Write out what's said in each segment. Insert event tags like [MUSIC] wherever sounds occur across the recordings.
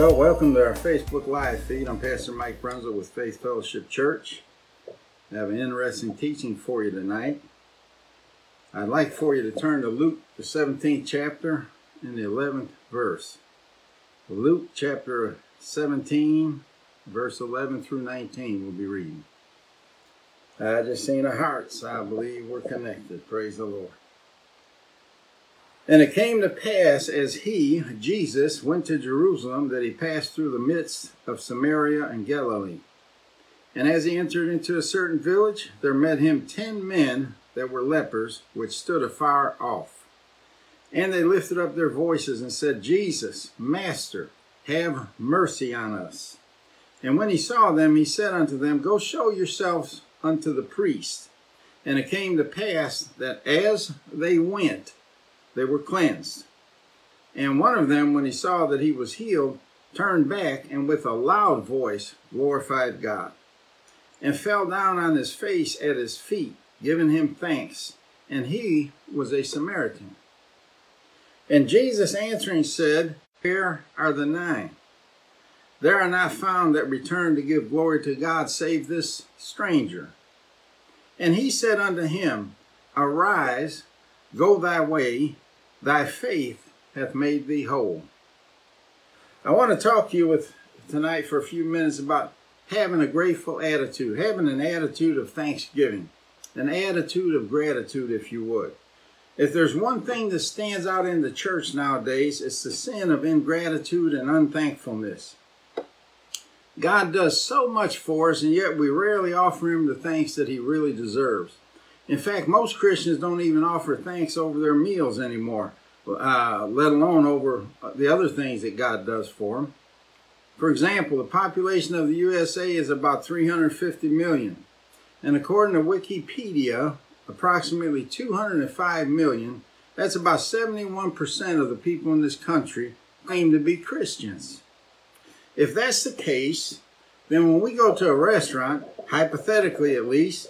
Well, welcome to our Facebook Live feed. I'm Pastor Mike Brunzel with Faith Fellowship Church. I have an interesting teaching for you tonight. I'd like for you to turn to Luke, the 17th chapter, and the 11th verse. Luke chapter 17, verse 11 through 19, we'll be reading. I just seen our hearts. I believe we're connected. Praise the Lord. And it came to pass as he, Jesus, went to Jerusalem that he passed through the midst of Samaria and Galilee. And as he entered into a certain village, there met him ten men that were lepers, which stood afar off. And they lifted up their voices and said, Jesus, Master, have mercy on us. And when he saw them, he said unto them, Go show yourselves unto the priest. And it came to pass that as they went, they were cleansed. And one of them, when he saw that he was healed, turned back and with a loud voice glorified God, and fell down on his face at his feet, giving him thanks. And he was a Samaritan. And Jesus answering said, Here are the nine. There are not found that return to give glory to God save this stranger. And he said unto him, Arise, go thy way, thy faith hath made thee whole. I want to talk to you with tonight for a few minutes about having a grateful attitude, having an attitude of thanksgiving, an attitude of gratitude, if you would. If there's one thing that stands out in the church nowadays, it's the sin of ingratitude and unthankfulness. God does so much for us, and yet we rarely offer Him the thanks that He really deserves. In fact, most Christians don't even offer thanks over their meals anymore, uh, let alone over the other things that God does for them. For example, the population of the USA is about 350 million. And according to Wikipedia, approximately 205 million, that's about 71% of the people in this country, claim to be Christians. If that's the case, then when we go to a restaurant, hypothetically at least,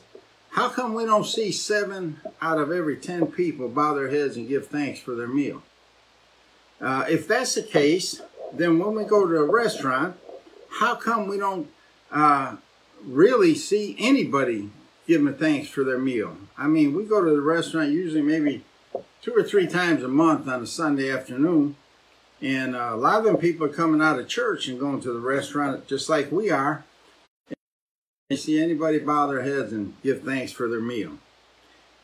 how come we don't see seven out of every ten people bow their heads and give thanks for their meal? Uh, if that's the case, then when we go to a restaurant, how come we don't uh, really see anybody giving thanks for their meal? I mean, we go to the restaurant usually maybe two or three times a month on a Sunday afternoon, and uh, a lot of them people are coming out of church and going to the restaurant just like we are. You see anybody bow their heads and give thanks for their meal.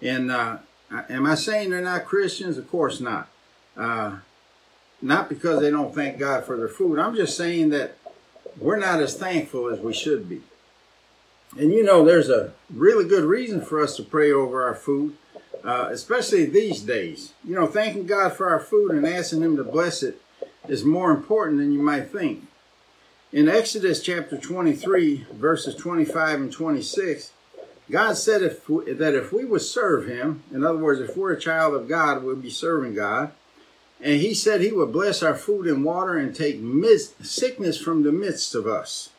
And uh, am I saying they're not Christians? Of course not. Uh, not because they don't thank God for their food. I'm just saying that we're not as thankful as we should be. And you know, there's a really good reason for us to pray over our food, uh, especially these days. You know, thanking God for our food and asking Him to bless it is more important than you might think. In Exodus chapter 23, verses 25 and 26, God said if we, that if we would serve Him, in other words, if we're a child of God, we'll be serving God. And He said He would bless our food and water and take sickness from the midst of us.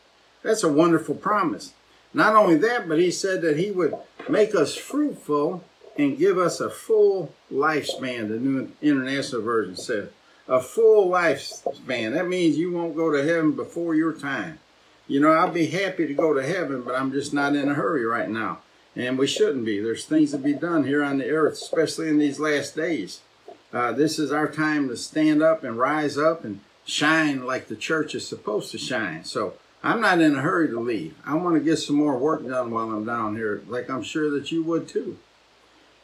That's a wonderful promise. Not only that, but He said that He would make us fruitful and give us a full lifespan, the New International Version said a full lifespan. That means you won't go to heaven before your time. You know, I'll be happy to go to heaven, but I'm just not in a hurry right now. And we shouldn't be. There's things to be done here on the earth, especially in these last days. Uh, this is our time to stand up and rise up and shine like the church is supposed to shine. So I'm not in a hurry to leave. I want to get some more work done while I'm down here, like I'm sure that you would too.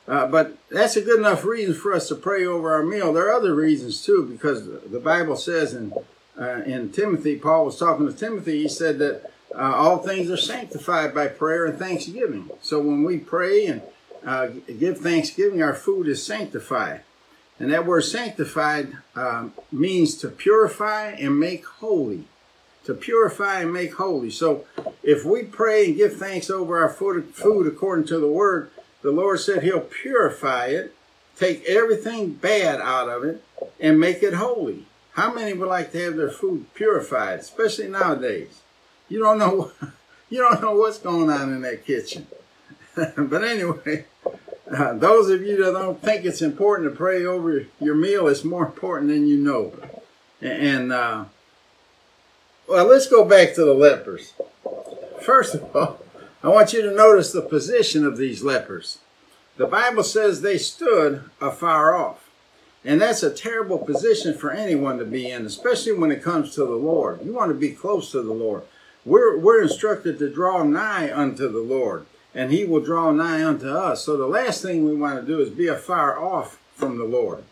Uh, but that's a good enough reason for us to pray over our meal. There are other reasons too, because the Bible says in uh, in Timothy, Paul was talking to Timothy. He said that uh, all things are sanctified by prayer and thanksgiving. So when we pray and uh, give thanksgiving, our food is sanctified. And that word sanctified um, means to purify and make holy. to purify and make holy. So if we pray and give thanks over our food, food according to the word, the Lord said he'll purify it, take everything bad out of it, and make it holy. How many would like to have their food purified, especially nowadays? You don't know [LAUGHS] you don't know what's going on in that kitchen. [LAUGHS] but anyway, uh, those of you that don't think it's important to pray over your meal, it's more important than you know. And uh, well, let's go back to the lepers. First of all, I want you to notice the position of these lepers. The Bible says they stood afar off. And that's a terrible position for anyone to be in, especially when it comes to the Lord. You want to be close to the Lord. We're, we're instructed to draw nigh unto the Lord, and he will draw nigh unto us. So the last thing we want to do is be afar off from the Lord.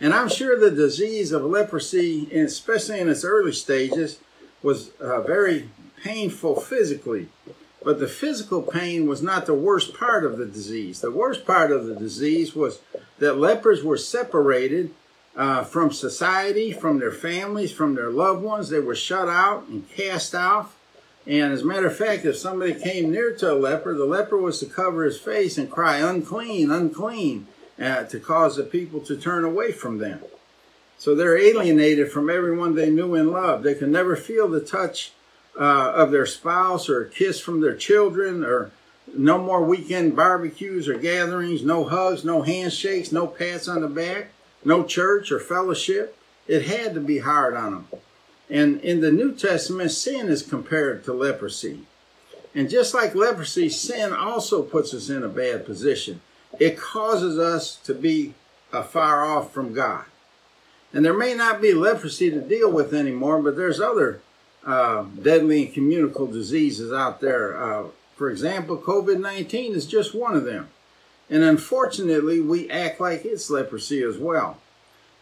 And I'm sure the disease of leprosy, especially in its early stages, was uh, very painful physically. But the physical pain was not the worst part of the disease. The worst part of the disease was that lepers were separated uh, from society, from their families, from their loved ones. They were shut out and cast off. And as a matter of fact, if somebody came near to a leper, the leper was to cover his face and cry, unclean, unclean, uh, to cause the people to turn away from them. So they're alienated from everyone they knew and loved. They can never feel the touch uh, of their spouse or a kiss from their children or no more weekend barbecues or gatherings, no hugs, no handshakes, no pats on the back, no church or fellowship. It had to be hard on them. And in the New Testament, sin is compared to leprosy. And just like leprosy, sin also puts us in a bad position. It causes us to be afar off from God. And there may not be leprosy to deal with anymore, but there's other uh, deadly and communicable diseases out there. Uh, for example, COVID 19 is just one of them. And unfortunately, we act like it's leprosy as well.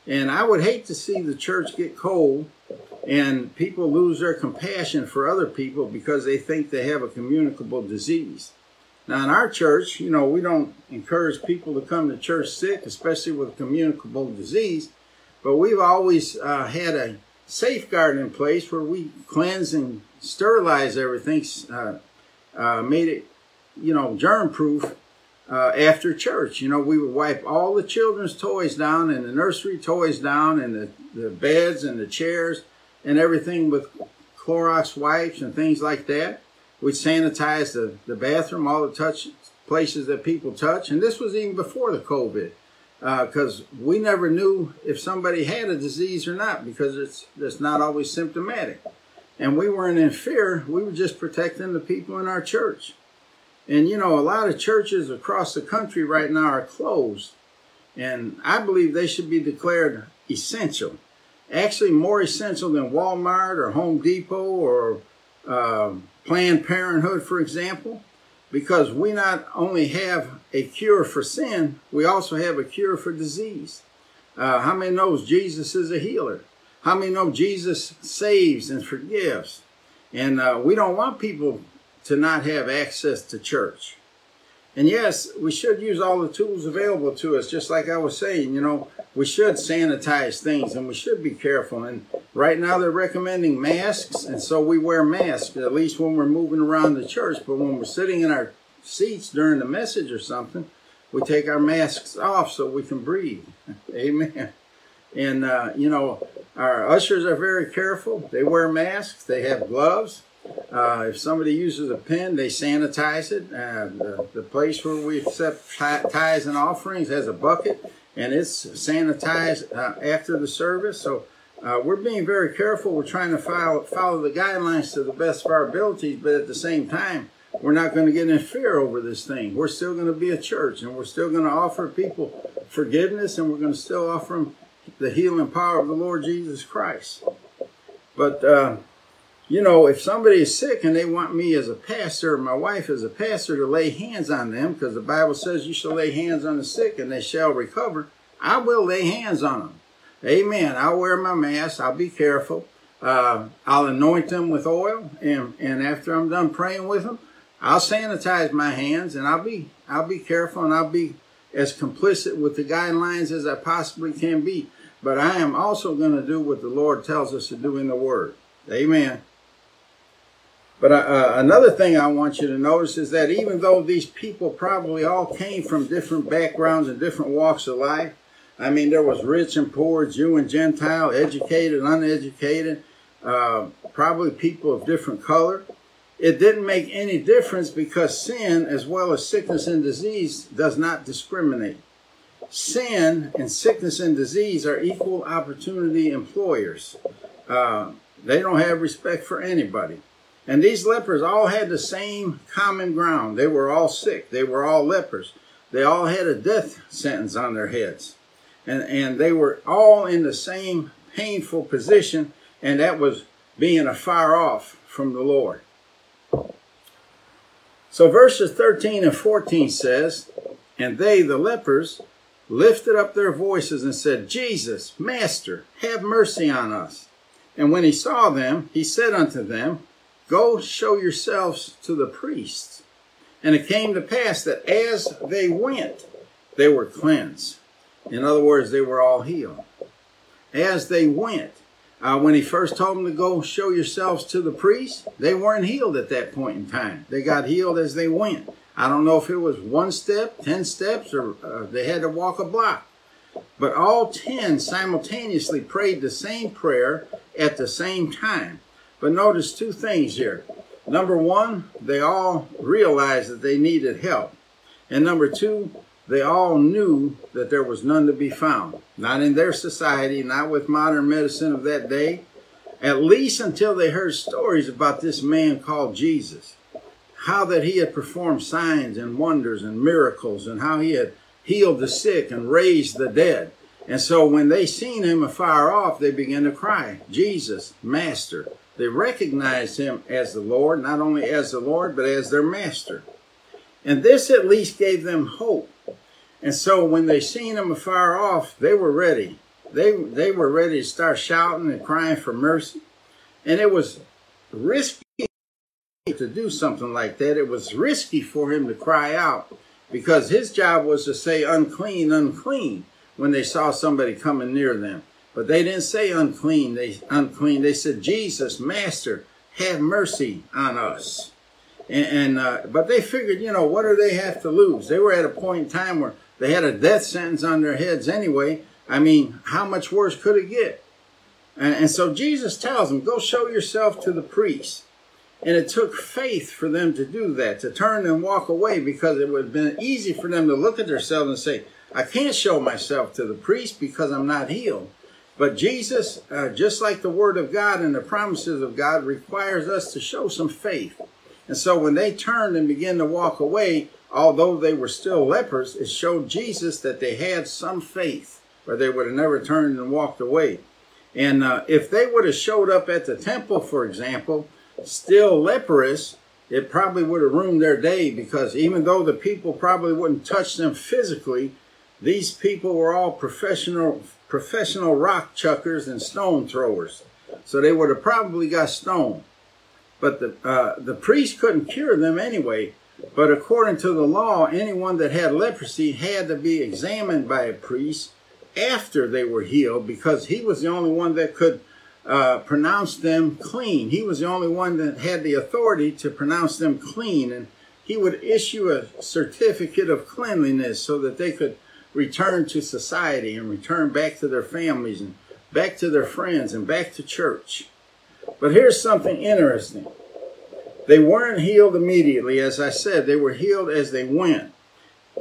And I would hate to see the church get cold and people lose their compassion for other people because they think they have a communicable disease. Now, in our church, you know, we don't encourage people to come to church sick, especially with communicable disease. But we've always uh, had a safeguard in place where we cleanse and sterilize everything, uh, uh, made it, you know, germ proof uh, after church. You know, we would wipe all the children's toys down and the nursery toys down and the, the beds and the chairs and everything with Clorox wipes and things like that. We'd sanitize the, the bathroom, all the touch places that people touch. And this was even before the COVID because uh, we never knew if somebody had a disease or not because it's it's not always symptomatic. And we weren't in fear. We were just protecting the people in our church. And you know, a lot of churches across the country right now are closed. And I believe they should be declared essential. Actually, more essential than Walmart or Home Depot or uh, Planned Parenthood, for example because we not only have a cure for sin, we also have a cure for disease. Uh, how many knows Jesus is a healer? How many know Jesus saves and forgives? And uh, we don't want people to not have access to church. And yes, we should use all the tools available to us, just like I was saying, you know, we should sanitize things and we should be careful. And right now they're recommending masks, and so we wear masks, at least when we're moving around the church. But when we're sitting in our seats during the message or something, we take our masks off so we can breathe. [LAUGHS] Amen. And, uh, you know, our ushers are very careful. They wear masks, they have gloves. Uh, if somebody uses a pen, they sanitize it. Uh, the, the, place where we accept tithes and offerings has a bucket, and it's sanitized uh, after the service. So uh, we're being very careful. We're trying to follow, follow the guidelines to the best of our abilities, but at the same time, we're not going to get in fear over this thing. We're still going to be a church, and we're still going to offer people forgiveness, and we're going to still offer them the healing power of the Lord Jesus Christ. But uh, you know, if somebody is sick and they want me as a pastor, my wife as a pastor, to lay hands on them, because the Bible says you shall lay hands on the sick and they shall recover, I will lay hands on them. Amen. I'll wear my mask. I'll be careful. Uh, I'll anoint them with oil, and and after I'm done praying with them, I'll sanitize my hands, and I'll be I'll be careful, and I'll be as complicit with the guidelines as I possibly can be. But I am also going to do what the Lord tells us to do in the Word. Amen. But uh, uh, another thing I want you to notice is that even though these people probably all came from different backgrounds and different walks of life, I mean, there was rich and poor, Jew and Gentile, educated, uneducated, uh, probably people of different color. It didn't make any difference because sin, as well as sickness and disease, does not discriminate. Sin and sickness and disease are equal opportunity employers. Uh, they don't have respect for anybody. And these lepers all had the same common ground. They were all sick. They were all lepers. They all had a death sentence on their heads. And, and they were all in the same painful position, and that was being afar off from the Lord. So verses 13 and 14 says, And they, the lepers, lifted up their voices and said, Jesus, Master, have mercy on us. And when he saw them, he said unto them, Go show yourselves to the priests. And it came to pass that as they went, they were cleansed. In other words, they were all healed. As they went, uh, when he first told them to go show yourselves to the priest, they weren't healed at that point in time. They got healed as they went. I don't know if it was one step, 10 steps, or uh, they had to walk a block. But all 10 simultaneously prayed the same prayer at the same time. But notice two things here. Number one, they all realized that they needed help. And number two, they all knew that there was none to be found. Not in their society, not with modern medicine of that day, at least until they heard stories about this man called Jesus. How that he had performed signs and wonders and miracles, and how he had healed the sick and raised the dead. And so when they seen him afar off, they began to cry, Jesus, Master. They recognized him as the Lord, not only as the Lord, but as their master. And this at least gave them hope. And so when they seen him afar off, they were ready. They, they were ready to start shouting and crying for mercy. And it was risky to do something like that. It was risky for him to cry out because his job was to say unclean, unclean when they saw somebody coming near them. But they didn't say unclean. They unclean. They said, Jesus, Master, have mercy on us. And, and uh, but they figured, you know, what do they have to lose? They were at a point in time where they had a death sentence on their heads anyway. I mean, how much worse could it get? And, and so Jesus tells them, go show yourself to the priest. And it took faith for them to do that, to turn and walk away, because it would have been easy for them to look at themselves and say, I can't show myself to the priest because I'm not healed. But Jesus, uh, just like the Word of God and the promises of God, requires us to show some faith. And so when they turned and began to walk away, although they were still lepers, it showed Jesus that they had some faith, or they would have never turned and walked away. And uh, if they would have showed up at the temple, for example, still leprous, it probably would have ruined their day because even though the people probably wouldn't touch them physically, these people were all professional professional rock chuckers and stone throwers. So they would have probably got stoned. But the, uh, the priest couldn't cure them anyway. But according to the law, anyone that had leprosy had to be examined by a priest after they were healed because he was the only one that could uh, pronounce them clean. He was the only one that had the authority to pronounce them clean. And he would issue a certificate of cleanliness so that they could return to society and return back to their families and back to their friends and back to church. But here's something interesting. They weren't healed immediately. As I said, they were healed as they went.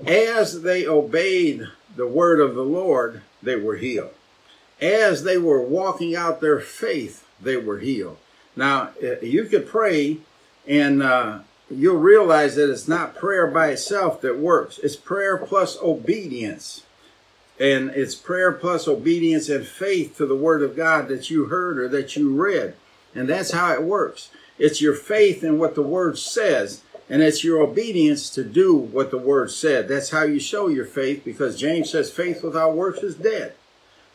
As they obeyed the word of the Lord, they were healed. As they were walking out their faith, they were healed. Now, uh, you could pray and uh, you'll realize that it's not prayer by itself that works. It's prayer plus obedience. And it's prayer plus obedience and faith to the word of God that you heard or that you read. And that's how it works. It's your faith in what the word says, and it's your obedience to do what the word said. That's how you show your faith because James says faith without works is dead.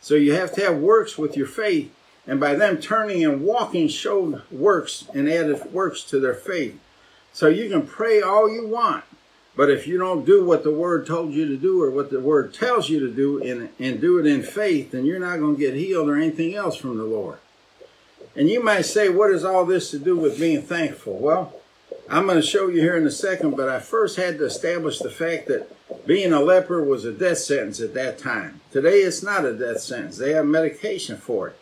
So you have to have works with your faith, and by them turning and walking showed works and added works to their faith. So you can pray all you want, but if you don't do what the word told you to do or what the word tells you to do and, and do it in faith, then you're not going to get healed or anything else from the Lord. And you might say, what has all this to do with being thankful? Well, I'm going to show you here in a second, but I first had to establish the fact that being a leper was a death sentence at that time. Today it's not a death sentence. They have medication for it.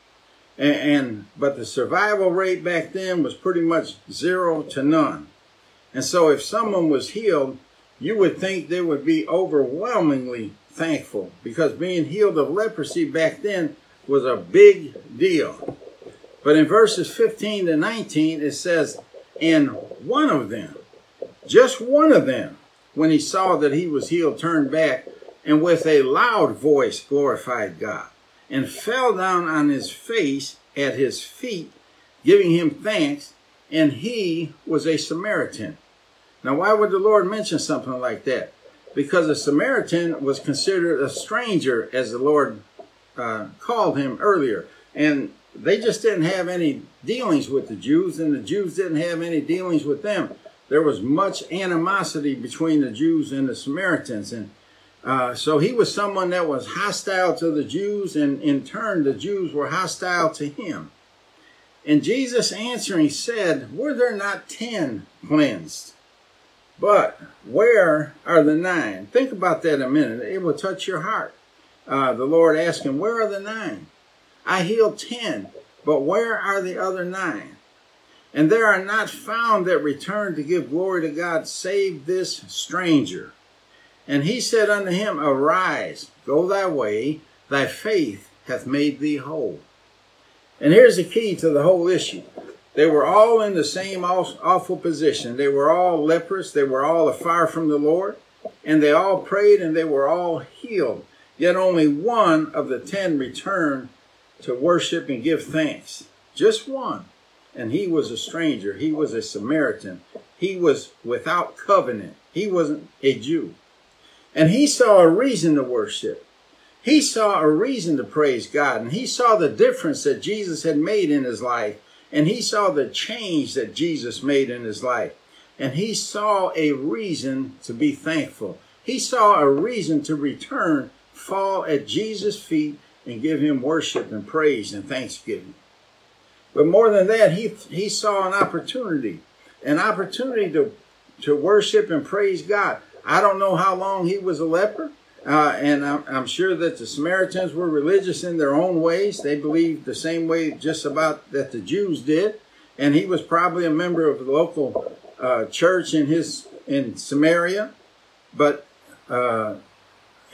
And, and but the survival rate back then was pretty much zero to none. And so if someone was healed, you would think they would be overwhelmingly thankful because being healed of leprosy back then was a big deal. But in verses 15 to 19, it says, And one of them, just one of them, when he saw that he was healed, turned back and with a loud voice glorified God and fell down on his face at his feet, giving him thanks. And he was a Samaritan. Now, why would the Lord mention something like that? Because a Samaritan was considered a stranger, as the Lord uh, called him earlier. And they just didn't have any dealings with the Jews, and the Jews didn't have any dealings with them. There was much animosity between the Jews and the Samaritans. And uh, so he was someone that was hostile to the Jews, and in turn, the Jews were hostile to him. And Jesus answering said, Were there not ten cleansed? But where are the nine? Think about that a minute. It will touch your heart. Uh, the Lord asked him, Where are the nine? I healed ten, but where are the other nine? And there are not found that return to give glory to God save this stranger. And he said unto him, Arise, go thy way, thy faith hath made thee whole. And here's the key to the whole issue. They were all in the same awful position. They were all leprous. They were all afar from the Lord. And they all prayed and they were all healed. Yet only one of the ten returned to worship and give thanks. Just one. And he was a stranger. He was a Samaritan. He was without covenant. He wasn't a Jew. And he saw a reason to worship. He saw a reason to praise God. And he saw the difference that Jesus had made in his life. And he saw the change that Jesus made in his life. And he saw a reason to be thankful. He saw a reason to return, fall at Jesus' feet, and give him worship and praise and thanksgiving. But more than that, he, he saw an opportunity, an opportunity to, to worship and praise God. I don't know how long he was a leper. Uh, and I'm, I'm, sure that the Samaritans were religious in their own ways. They believed the same way just about that the Jews did. And he was probably a member of the local uh, church in his in Samaria, but uh,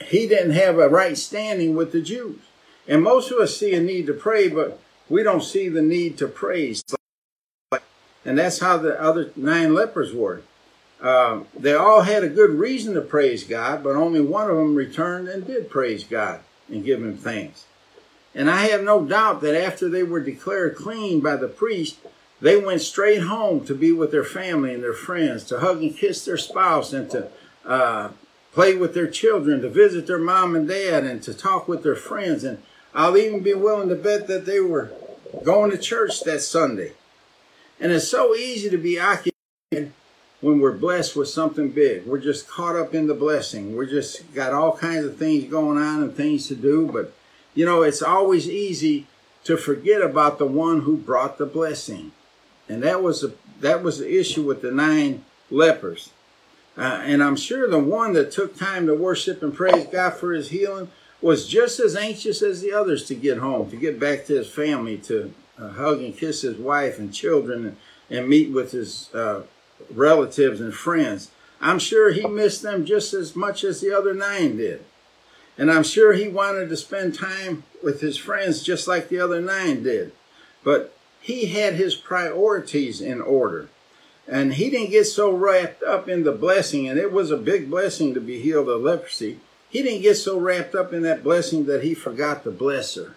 he didn't have a right standing with the Jews. And most of us see a need to pray, but we don't see the need to praise. And that's how the other nine lepers were. Uh, they all had a good reason to praise God, but only one of them returned and did praise God and give him thanks. And I have no doubt that after they were declared clean by the priest, they went straight home to be with their family and their friends, to hug and kiss their spouse, and to uh, play with their children, to visit their mom and dad, and to talk with their friends. And I'll even be willing to bet that they were going to church that Sunday. And it's so easy to be occupied when we're blessed with something big. We're just caught up in the blessing. We're just got all kinds of things going on and things to do. But, you know, it's always easy to forget about the one who brought the blessing. And that was a, that was the issue with the nine lepers. Uh, and I'm sure the one that took time to worship and praise God for his healing was just as anxious as the others to get home, to get back to his family, to uh, hug and kiss his wife and children, and, and meet with his uh, relatives and friends. I'm sure he missed them just as much as the other nine did. And I'm sure he wanted to spend time with his friends just like the other nine did. But he had his priorities in order. And he didn't get so wrapped up in the blessing, and it was a big blessing to be healed of leprosy. He didn't get so wrapped up in that blessing that he forgot the blesser.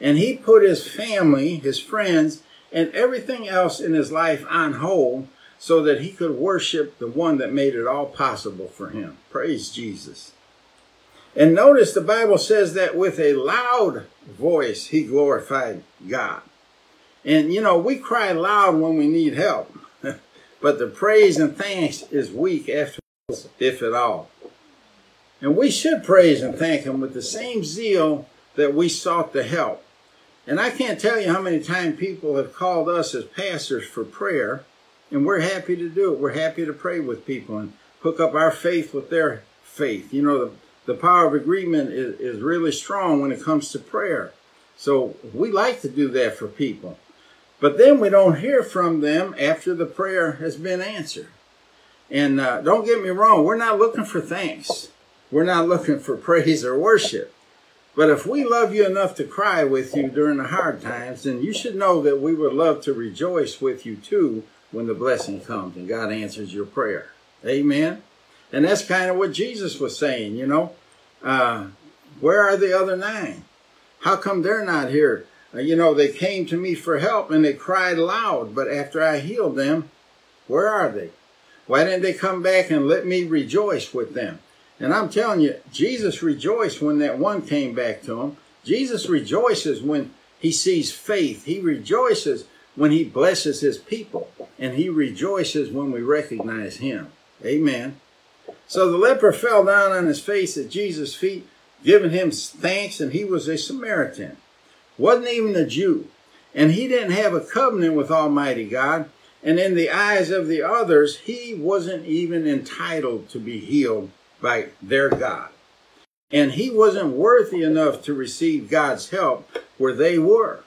And he put his family, his friends, and everything else in his life on hold so that he could worship the one that made it all possible for him. Praise Jesus. And notice the Bible says that with a loud voice he glorified God. And you know, we cry loud when we need help, [LAUGHS] but the praise and thanks is weak after, if at all. And we should praise and thank him with the same zeal that we sought to help. And I can't tell you how many times people have called us as pastors for prayer, and we're happy to do it. We're happy to pray with people and hook up our faith with their faith. You know, the, the power of agreement is, is really strong when it comes to prayer. So we like to do that for people. But then we don't hear from them after the prayer has been answered. And uh, don't get me wrong, we're not looking for thanks. We're not looking for praise or worship. But if we love you enough to cry with you during the hard times, then you should know that we would love to rejoice with you too when the blessing comes and God answers your prayer. Amen. And that's kind of what Jesus was saying, you know. Uh, where are the other nine? How come they're not here? Uh, you know, they came to me for help and they cried loud, but after I healed them, where are they? Why didn't they come back and let me rejoice with them? And I'm telling you, Jesus rejoiced when that one came back to him. Jesus rejoices when he sees faith. He rejoices when he blesses his people. And he rejoices when we recognize him. Amen. So the leper fell down on his face at Jesus' feet, giving him thanks, and he was a Samaritan. Wasn't even a Jew. And he didn't have a covenant with Almighty God. And in the eyes of the others, he wasn't even entitled to be healed by their God. And he wasn't worthy enough to receive God's help where they were.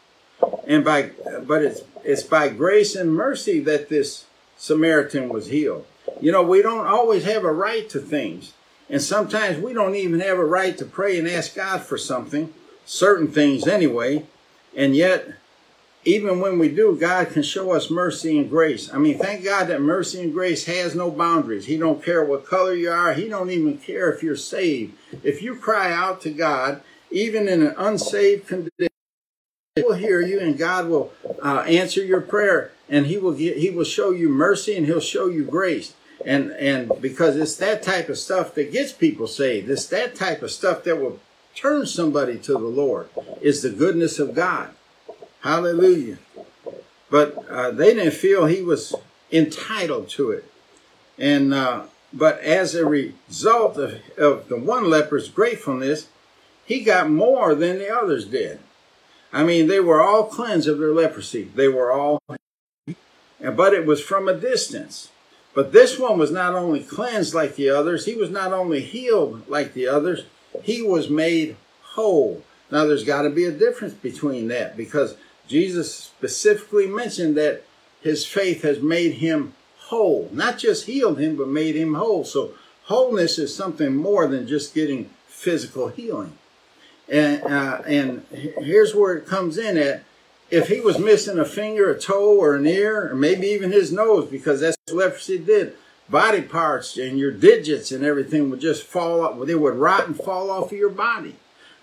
And by but it's it's by grace and mercy that this Samaritan was healed. You know, we don't always have a right to things. And sometimes we don't even have a right to pray and ask God for something, certain things anyway. And yet even when we do, God can show us mercy and grace. I mean, thank God that mercy and grace has no boundaries. He don't care what color you are. He don't even care if you're saved. If you cry out to God, even in an unsaved condition, He will hear you, and God will uh, answer your prayer, and He will get, He will show you mercy, and He'll show you grace. And and because it's that type of stuff that gets people saved. It's that type of stuff that will turn somebody to the Lord. Is the goodness of God. Hallelujah. But uh, they didn't feel he was entitled to it. And uh, but as a result of, of the one leper's gratefulness, he got more than the others did. I mean, they were all cleansed of their leprosy. They were all, but it was from a distance. But this one was not only cleansed like the others, he was not only healed like the others, he was made whole. Now, there's got to be a difference between that because Jesus specifically mentioned that his faith has made him whole, not just healed him, but made him whole. So wholeness is something more than just getting physical healing. And, uh, and here's where it comes in at. If he was missing a finger, a toe, or an ear, or maybe even his nose, because that's what leprosy did, body parts and your digits and everything would just fall off. They would rot and fall off of your body.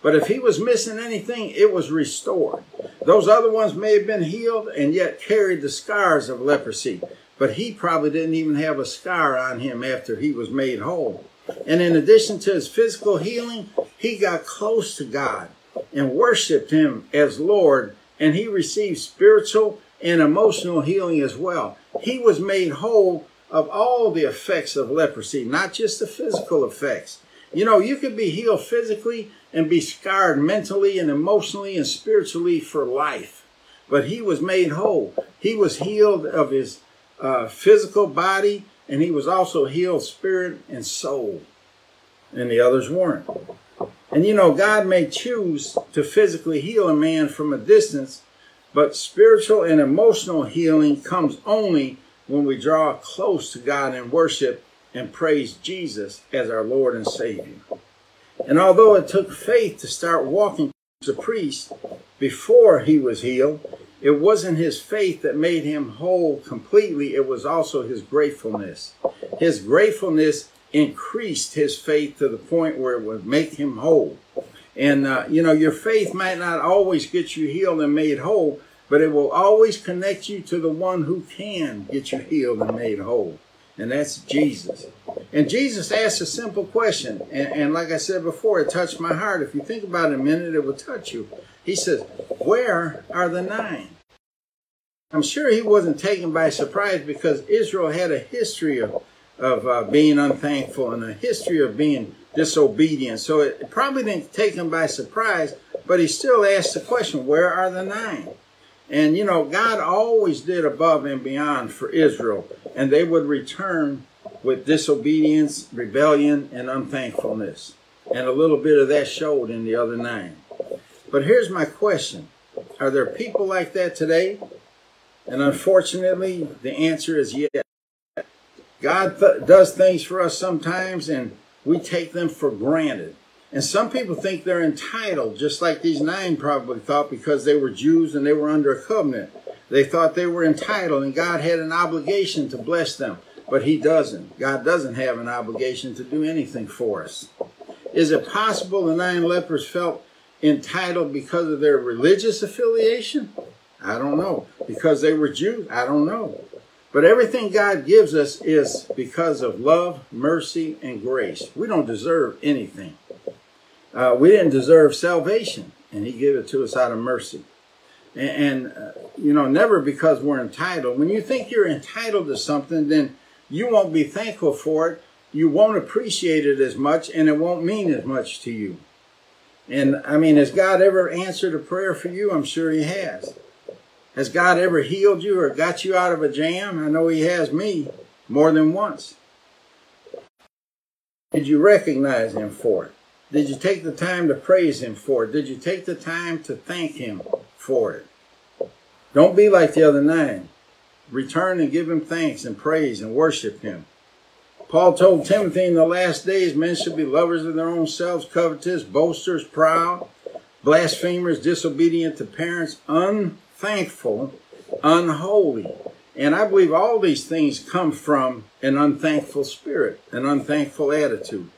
But if he was missing anything, it was restored. Those other ones may have been healed and yet carried the scars of leprosy, but he probably didn't even have a scar on him after he was made whole. And in addition to his physical healing, he got close to God and worshiped him as Lord, and he received spiritual and emotional healing as well. He was made whole of all the effects of leprosy, not just the physical effects. You know, you could be healed physically and be scarred mentally and emotionally and spiritually for life. But he was made whole. He was healed of his uh, physical body and he was also healed spirit and soul. And the others weren't. And you know, God may choose to physically heal a man from a distance, but spiritual and emotional healing comes only when we draw close to God in worship and praise Jesus as our Lord and Savior. And although it took faith to start walking as a priest before he was healed, it wasn't his faith that made him whole completely, it was also his gratefulness. His gratefulness increased his faith to the point where it would make him whole. And, uh, you know, your faith might not always get you healed and made whole, but it will always connect you to the one who can get you healed and made whole and that's Jesus. And Jesus asked a simple question, and, and, like I said before, it touched my heart. If you think about it a minute, it will touch you. He says, Where are the nine? I'm sure he wasn't taken by surprise because Israel had a history of, of uh, being unthankful and a history of being disobedient. So it probably didn't take him by surprise, but he still asked the question, where are the nine? And you know, God always did above and beyond for Israel, and they would return with disobedience, rebellion, and unthankfulness. And a little bit of that showed in the other nine. But here's my question Are there people like that today? And unfortunately, the answer is yes. God th- does things for us sometimes, and we take them for granted. And some people think they're entitled, just like these nine probably thought because they were Jews and they were under a covenant. They thought they were entitled and God had an obligation to bless them. But He doesn't. God doesn't have an obligation to do anything for us. Is it possible the nine lepers felt entitled because of their religious affiliation? I don't know. Because they were Jews? I don't know. But everything God gives us is because of love, mercy, and grace. We don't deserve anything. Uh, we didn't deserve salvation, and He gave it to us out of mercy. And, and uh, you know, never because we're entitled. When you think you're entitled to something, then you won't be thankful for it. You won't appreciate it as much, and it won't mean as much to you. And I mean, has God ever answered a prayer for you? I'm sure He has. Has God ever healed you or got you out of a jam? I know He has me more than once. Did you recognize Him for it? Did you take the time to praise Him for it? Did you take the time to thank Him for it? Don't be like the other nine. Return and give Him thanks and praise and worship Him. Paul told Timothy in the last days men should be lovers of their own selves, covetous, boasters, proud, blasphemers, disobedient to parents, unthankful, unholy. And I believe all these things come from an unthankful spirit, an unthankful attitude.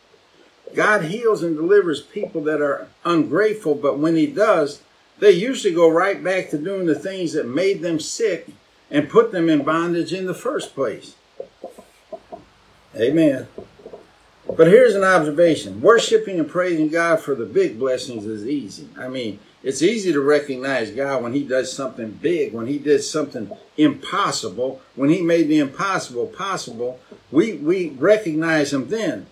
God heals and delivers people that are ungrateful, but when He does, they usually go right back to doing the things that made them sick and put them in bondage in the first place. Amen. But here's an observation worshiping and praising God for the big blessings is easy. I mean, it's easy to recognize God when He does something big, when He did something impossible, when He made the impossible possible. We, we recognize Him then.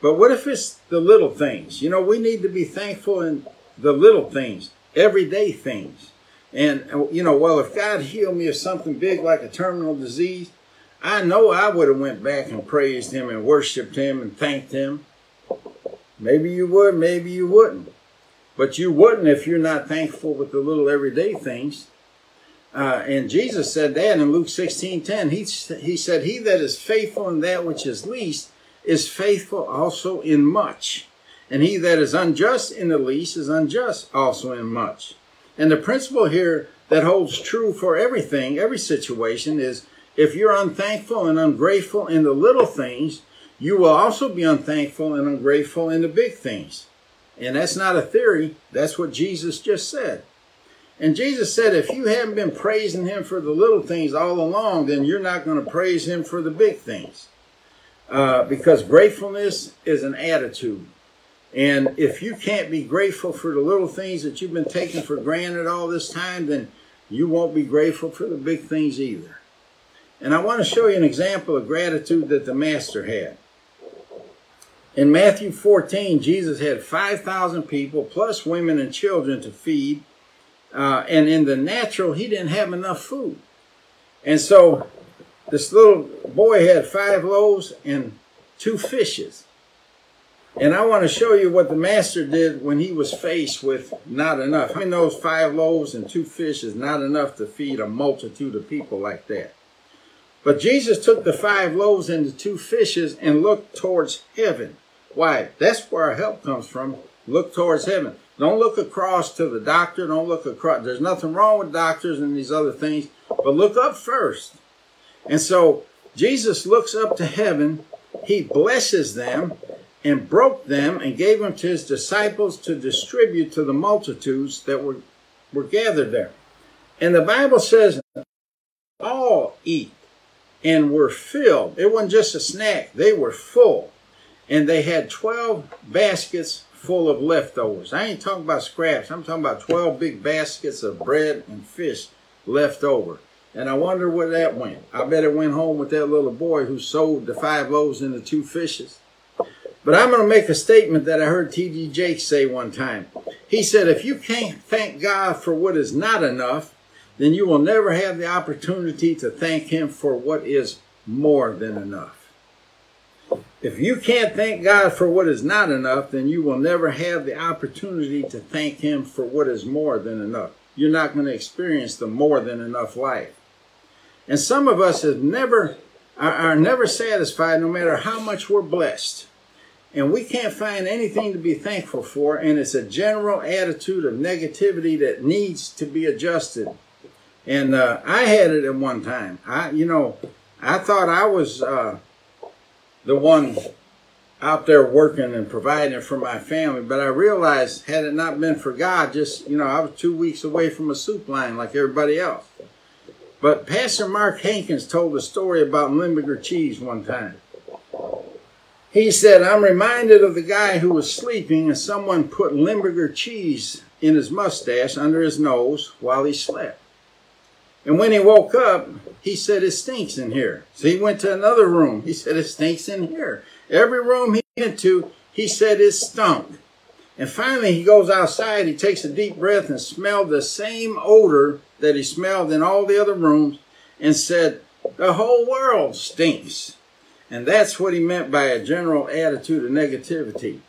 But what if it's the little things? You know, we need to be thankful in the little things, everyday things. And, you know, well, if God healed me of something big like a terminal disease, I know I would have went back and praised him and worshiped him and thanked him. Maybe you would, maybe you wouldn't. But you wouldn't if you're not thankful with the little everyday things. Uh, and Jesus said that in Luke 16 10. He, he said, He that is faithful in that which is least is faithful also in much. And he that is unjust in the least is unjust also in much. And the principle here that holds true for everything, every situation, is if you're unthankful and ungrateful in the little things, you will also be unthankful and ungrateful in the big things. And that's not a theory, that's what Jesus just said. And Jesus said, if you haven't been praising him for the little things all along, then you're not going to praise him for the big things. Uh, because gratefulness is an attitude. And if you can't be grateful for the little things that you've been taking for granted all this time, then you won't be grateful for the big things either. And I want to show you an example of gratitude that the Master had. In Matthew 14, Jesus had 5,000 people plus women and children to feed. Uh, and in the natural, he didn't have enough food. And so this little boy had five loaves and two fishes. And I want to show you what the master did when he was faced with not enough. I mean, those five loaves and two fish is not enough to feed a multitude of people like that. But Jesus took the five loaves and the two fishes and looked towards heaven. Why? That's where our help comes from. Look towards heaven. Don't look across to the doctor. Don't look across. There's nothing wrong with doctors and these other things, but look up first. And so Jesus looks up to heaven. He blesses them and broke them and gave them to his disciples to distribute to the multitudes that were, were gathered there. And the Bible says, all eat and were filled. It wasn't just a snack, they were full. And they had 12 baskets full of leftovers. I ain't talking about scraps, I'm talking about 12 big baskets of bread and fish left over. And I wonder where that went. I bet it went home with that little boy who sold the five loaves and the two fishes. But I'm going to make a statement that I heard T.D. Jake say one time. He said, if you can't thank God for what is not enough, then you will never have the opportunity to thank Him for what is more than enough. If you can't thank God for what is not enough, then you will never have the opportunity to thank Him for what is more than enough. You're not going to experience the more than enough life. And some of us have never are, are never satisfied no matter how much we're blessed. And we can't find anything to be thankful for, and it's a general attitude of negativity that needs to be adjusted. And uh, I had it at one time. I, you know, I thought I was uh, the one out there working and providing for my family. But I realized, had it not been for God, just, you know, I was two weeks away from a soup line like everybody else. But Pastor Mark Hankins told a story about Limburger cheese one time. He said, I'm reminded of the guy who was sleeping and someone put Limburger cheese in his mustache under his nose while he slept. And when he woke up, he said, It stinks in here. So he went to another room. He said, It stinks in here. Every room he went to, he said it stunk. And finally, he goes outside, he takes a deep breath and smelled the same odor that he smelled in all the other rooms and said, The whole world stinks. And that's what he meant by a general attitude of negativity.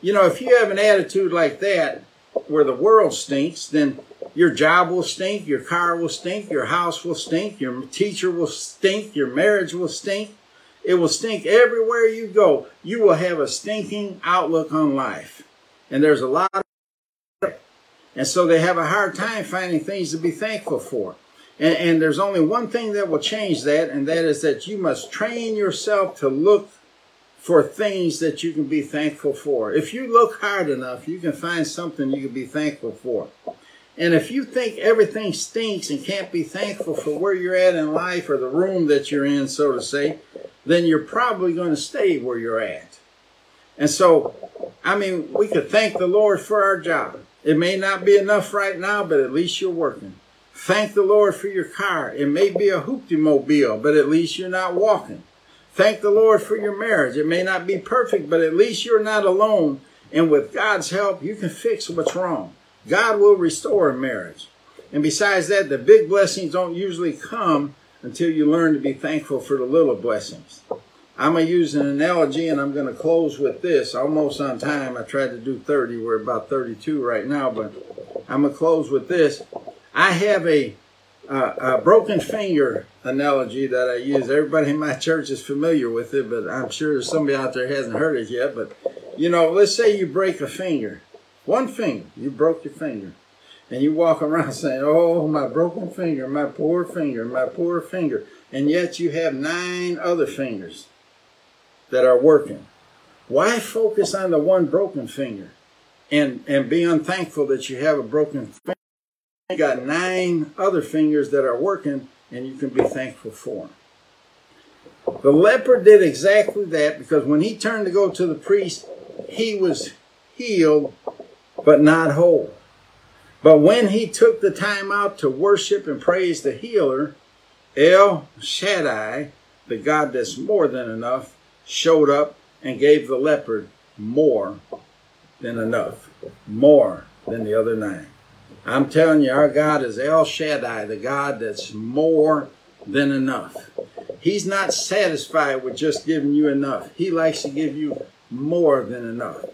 You know, if you have an attitude like that, where the world stinks, then your job will stink, your car will stink, your house will stink, your teacher will stink, your marriage will stink. It will stink everywhere you go. You will have a stinking outlook on life. And there's a lot of and so they have a hard time finding things to be thankful for. And, and there's only one thing that will change that, and that is that you must train yourself to look for things that you can be thankful for. If you look hard enough, you can find something you can be thankful for. And if you think everything stinks and can't be thankful for where you're at in life or the room that you're in, so to say, then you're probably going to stay where you're at. And so, I mean, we could thank the Lord for our job. It may not be enough right now, but at least you're working. Thank the Lord for your car. It may be a hoopty mobile, but at least you're not walking. Thank the Lord for your marriage. It may not be perfect, but at least you're not alone. And with God's help, you can fix what's wrong. God will restore a marriage. And besides that, the big blessings don't usually come until you learn to be thankful for the little blessings. I'm going to use an analogy and I'm going to close with this. Almost on time. I tried to do 30. We're about 32 right now, but I'm going to close with this. I have a, uh, a broken finger analogy that I use. Everybody in my church is familiar with it, but I'm sure there's somebody out there hasn't heard it yet. But, you know, let's say you break a finger one finger. You broke your finger. And you walk around [LAUGHS] saying, Oh, my broken finger, my poor finger, my poor finger. And yet you have nine other fingers that are working. Why focus on the one broken finger and, and be unthankful that you have a broken finger? You got nine other fingers that are working and you can be thankful for them. The leper did exactly that because when he turned to go to the priest, he was healed but not whole. But when he took the time out to worship and praise the healer, El Shaddai, the God that's more than enough, showed up and gave the leopard more than enough, more than the other nine. I'm telling you, our God is El Shaddai, the God that's more than enough. He's not satisfied with just giving you enough. He likes to give you more than enough.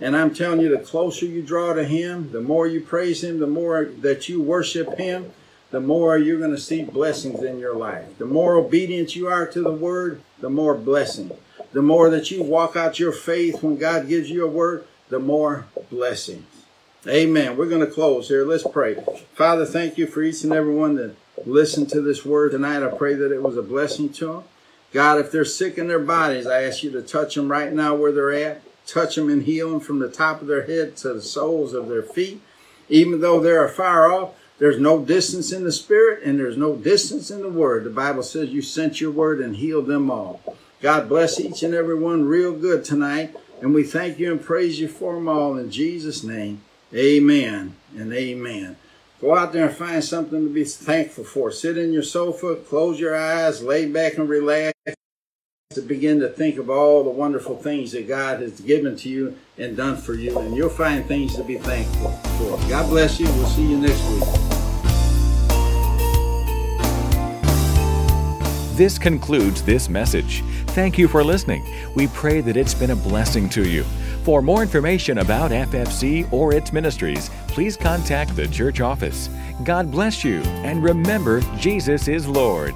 And I'm telling you, the closer you draw to Him, the more you praise Him, the more that you worship Him, the more you're going to see blessings in your life. The more obedient you are to the Word, the more blessing. The more that you walk out your faith when God gives you a word, the more blessings. Amen. We're going to close here. Let's pray. Father, thank you for each and every one that listened to this word tonight. I pray that it was a blessing to them. God, if they're sick in their bodies, I ask you to touch them right now where they're at touch them and heal them from the top of their head to the soles of their feet. Even though they're far off, there's no distance in the spirit and there's no distance in the word. The Bible says you sent your word and healed them all. God bless each and every one real good tonight. And we thank you and praise you for them all in Jesus' name. Amen and amen. Go out there and find something to be thankful for. Sit in your sofa, close your eyes, lay back and relax. to begin to think of all the wonderful things that God has given to you and done for you, and you'll find things to be thankful for. God bless you. We'll see you next week. This concludes this message. Thank you for listening. We pray that it's been a blessing to you. For more information about FFC or its ministries, please contact the church office. God bless you, and remember, Jesus is Lord.